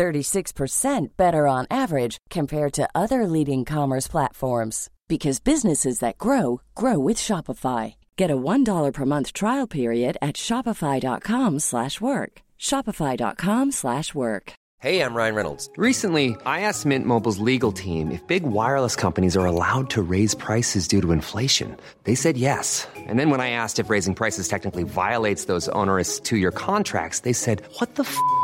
36% better on average compared to other leading commerce platforms because businesses that grow grow with Shopify. Get a $1 per month trial period at shopify.com/work. shopify.com/work. Hey, I'm Ryan Reynolds. Recently, I asked Mint Mobile's legal team if big wireless companies are allowed to raise prices due to inflation. They said yes. And then when I asked if raising prices technically violates those onerous 2-year contracts, they said, "What the f***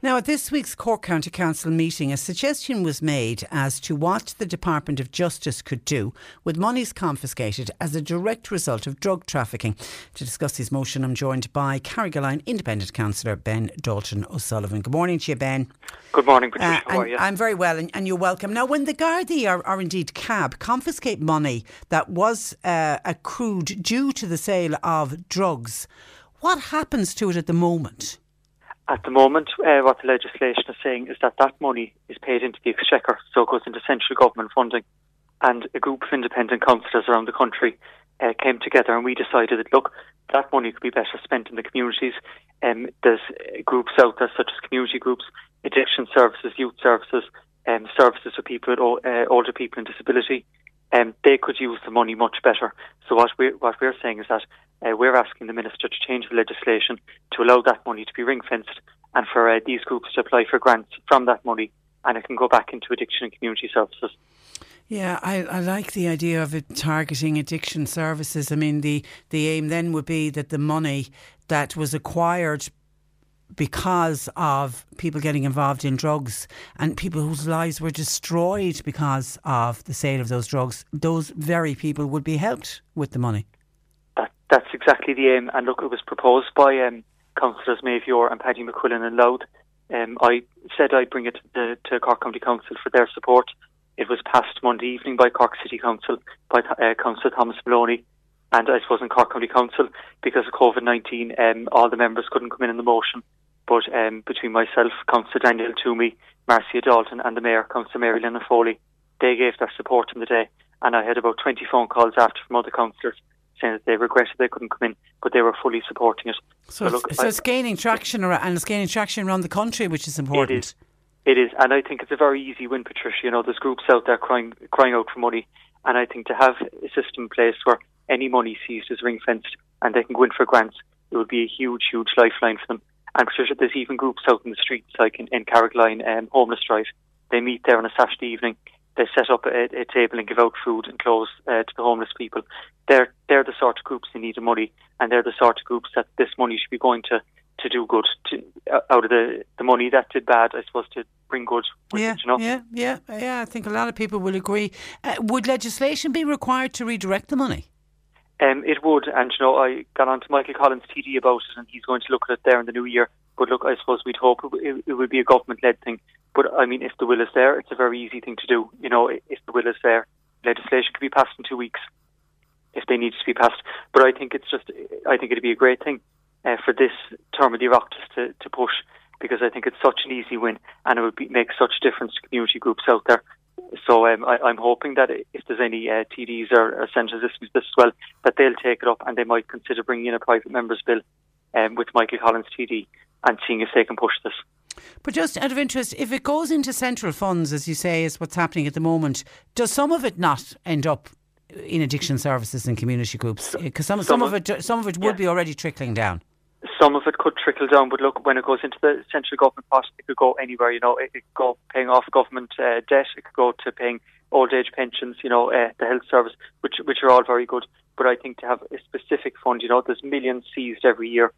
Now, at this week's Cork County Council meeting, a suggestion was made as to what the Department of Justice could do with monies confiscated as a direct result of drug trafficking. To discuss this motion, I'm joined by Carrigaline Independent Councillor Ben Dalton O'Sullivan. Good morning to you, Ben. Good morning, Patricia. Uh, How are you? I'm very well, and, and you're welcome. Now, when the Gardaí or, or indeed CAB confiscate money that was uh, accrued due to the sale of drugs, what happens to it at the moment? At the moment, uh, what the legislation is saying is that that money is paid into the exchequer, so it goes into central government funding. And a group of independent councillors around the country uh, came together and we decided that, look, that money could be better spent in the communities. Um, there's uh, groups out there such as community groups, addiction services, youth services, um, services for people, uh, older people in disability. Um, they could use the money much better. So what we're, what we're saying is that uh, we're asking the minister to change the legislation to allow that money to be ring fenced and for uh, these groups to apply for grants from that money, and it can go back into addiction and community services. Yeah, I, I like the idea of it targeting addiction services. I mean, the, the aim then would be that the money that was acquired because of people getting involved in drugs and people whose lives were destroyed because of the sale of those drugs, those very people would be helped with the money. That, that's exactly the aim. And look, it was proposed by um, Councillors Mayvior and Paddy McQuillan and Loud. Um, I said I'd bring it to, to Cork County Council for their support. It was passed Monday evening by Cork City Council, by uh, Councillor Thomas Moloney, and I suppose in Cork County Council, because of COVID 19, um, all the members couldn't come in on the motion. But um, between myself, Councillor Daniel Toomey, Marcia D'Alton, and the Mayor, Councillor Mary Linehan Foley, they gave their support on the day. And I had about 20 phone calls after from other councillors saying that they regretted they couldn't come in, but they were fully supporting it. So, so, look, so I, it's gaining traction around, and it's gaining traction around the country, which is important. It is. It is, and I think it's a very easy win, Patricia. You know, there's groups out there crying crying out for money, and I think to have a system in place where any money seized is ring fenced and they can go in for grants, it would be a huge, huge lifeline for them. And Patricia, there's even groups out in the streets, like in, in Carrigaline, um, Homeless Drive. They meet there on a Saturday evening. They set up a, a table and give out food and clothes uh, to the homeless people. They're they're the sort of groups who need the money, and they're the sort of groups that this money should be going to to do good to, uh, out of the the money that did bad. I suppose to bring good. yeah, it, you know? yeah, yeah, yeah. I think a lot of people will agree. Uh, would legislation be required to redirect the money? Um, it would, and you know, I got on to Michael Collins TD about it, and he's going to look at it there in the new year. But look, I suppose we'd hope it, it would be a government-led thing. But I mean, if the will is there, it's a very easy thing to do. You know, if the will is there, legislation could be passed in two weeks if they need to be passed. But I think it's just, I think it'd be a great thing uh, for this term of the Oireachtas to, to push because I think it's such an easy win and it would be, make such a difference to community groups out there. So um, I, I'm hoping that if there's any uh, TDs or, or senators listening to this as well, that they'll take it up and they might consider bringing in a private member's bill um, with Michael Collins TD and seeing if they can push this. But just out of interest, if it goes into central funds, as you say, is what's happening at the moment, does some of it not end up in addiction services and community groups? Because some, some, some, of it, some of it would yeah. be already trickling down. Some of it could trickle down, but look, when it goes into the central government pot, it could go anywhere. You know, it could go paying off government uh, debt. It could go to paying old age pensions. You know, uh, the health service, which which are all very good. But I think to have a specific fund, you know, there's millions seized every year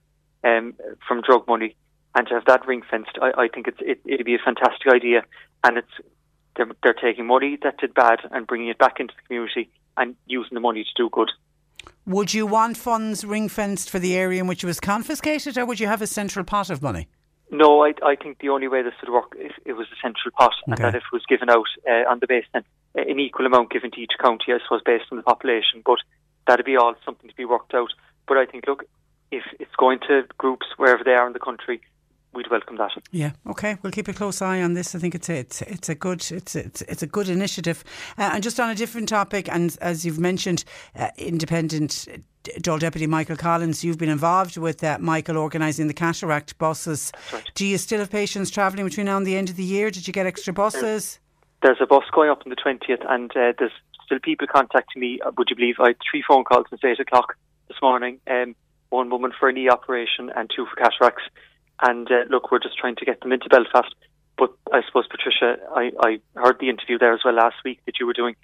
um, from drug money. and to have that ring fenced, I, I think it's it, it'd be a fantastic idea, and it's they're, they're taking money that did bad and bringing it back into the community and using the money to do good. Would you want funds ring fenced for the area in which it was confiscated, or would you have a central pot of money? No, I, I think the only way this would work if it was a central pot, Okay. and that if it was given out uh, on the basis then uh, an equal amount given to each county, I suppose, based on the population. But that'd be all something to be worked out. But I think, look, if it's going to groups wherever they are in the country, we'd welcome that. Yeah. Okay. We'll keep a close eye on this. I think it's a, it's it's a good it's it's it's a good initiative. Uh, and just on a different topic, and as you've mentioned, uh, independent. Dáil Deputy Michael Collins, you've been involved with uh, Michael organising the Cataract buses. right. Do you still have patients travelling between now and the end of the year? Did you get extra buses? There's a bus going up on the 20th, and uh, there's still people contacting me. uh, Would you believe I had three phone calls since 8 o'clock this morning? Um, one woman for a knee operation and two for cataracts. And uh, look, we're just trying to get them into Belfast. But I suppose, Patricia, I, I heard the interview there as well last week that you were doing.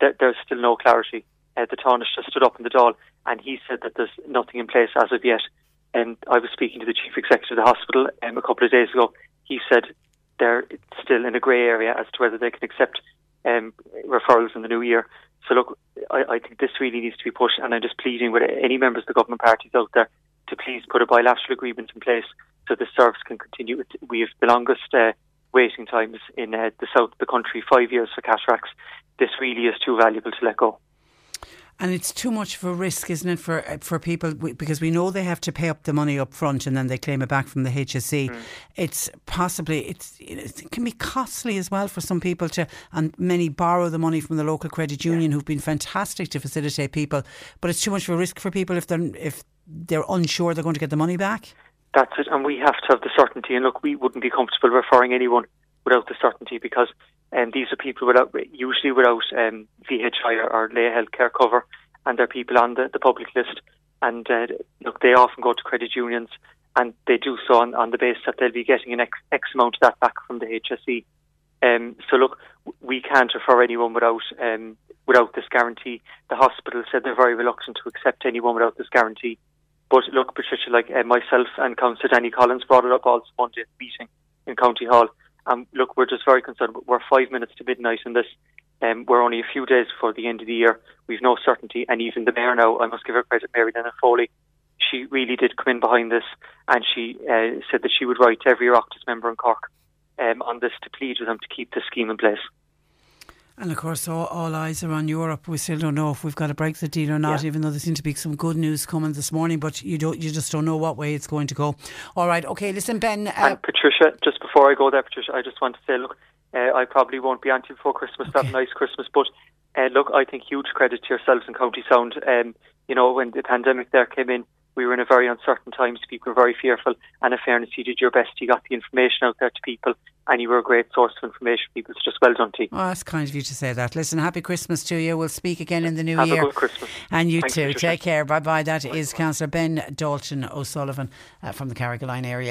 There, there's still no clarity. Uh, the Taoiseach just stood up in the Dáil and he said that there's nothing in place as of yet. And I was speaking to the chief executive of the hospital um, a couple of days ago. He said they're still in a grey area as to whether they can accept um, referrals in the new year. So look, I, I think this really needs to be pushed, and I'm just pleading with any members of the government parties out there to please put a bilateral agreement in place so the service can continue. We have the longest uh, waiting times in uh, the south of the country, five years for cataracts. This really is too valuable to let go. And it's too much of a risk, isn't it, for uh, for people because we know they have to pay up the money up front and then they claim it back from the HSE. It's possibly it's it can be costly as well for some people to and many borrow the money from the local credit union who've been fantastic to facilitate people. But it's too much of a risk for people if they're if they're unsure they're going to get the money back. That's it, and we have to have the certainty. And look, we wouldn't be comfortable referring anyone without the certainty because um, these are people without, usually without um, VHI or, or lay healthcare cover, and they're people on the, the public list. And uh, look, they often go to credit unions, and they do so on, on the basis that they'll be getting an X, X amount of that back from the HSE. Um, so look, we can't refer anyone without um, without this guarantee. The hospital said they're very reluctant to accept anyone without this guarantee. But look, Patricia, like uh, myself and Councillor Danny Collins brought it up also Monday at meeting in County Hall. Um, look, we're just very concerned. We're five minutes to midnight in this. Um, we're only a few days before the end of the year. We've no certainty, and even the mayor now, I must give her credit, Mary Linehan Foley, she really did come in behind this, and she uh, said that she would write to every Oireachtas member in Cork um, on this to plead with them to keep the scheme in place. And of course, all, all eyes are on Europe. We still don't know if we've got a Brexit deal or not, Yeah. even though there seems to be some good news coming this morning. But you don't, you just don't know what way it's going to go. All right, okay. Listen, Ben. Uh, And Patricia, just before I go there, Patricia, I just want to say, look, uh, I probably won't be on to you before Christmas. Have a nice Christmas, but uh, look, I think huge credit to yourselves and County Sound. Um, you know, when the pandemic there came in, we were in a very uncertain times. People were very fearful, and in fairness, you did your best. You got the information out there to people, and you were a great source of information for people. So just well done to you. Oh, that's kind of you to say that. Listen, happy Christmas to you. We'll speak again in the new Have a year. good Christmas. And you Thanks, too. Patricia. Take care. Bye bye. That is Councillor Ben Dalton O'Sullivan uh, from the Carrigaline area.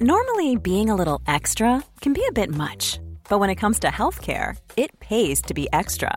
Normally, being a little extra can be a bit much, but when it comes to healthcare, it pays to be extra.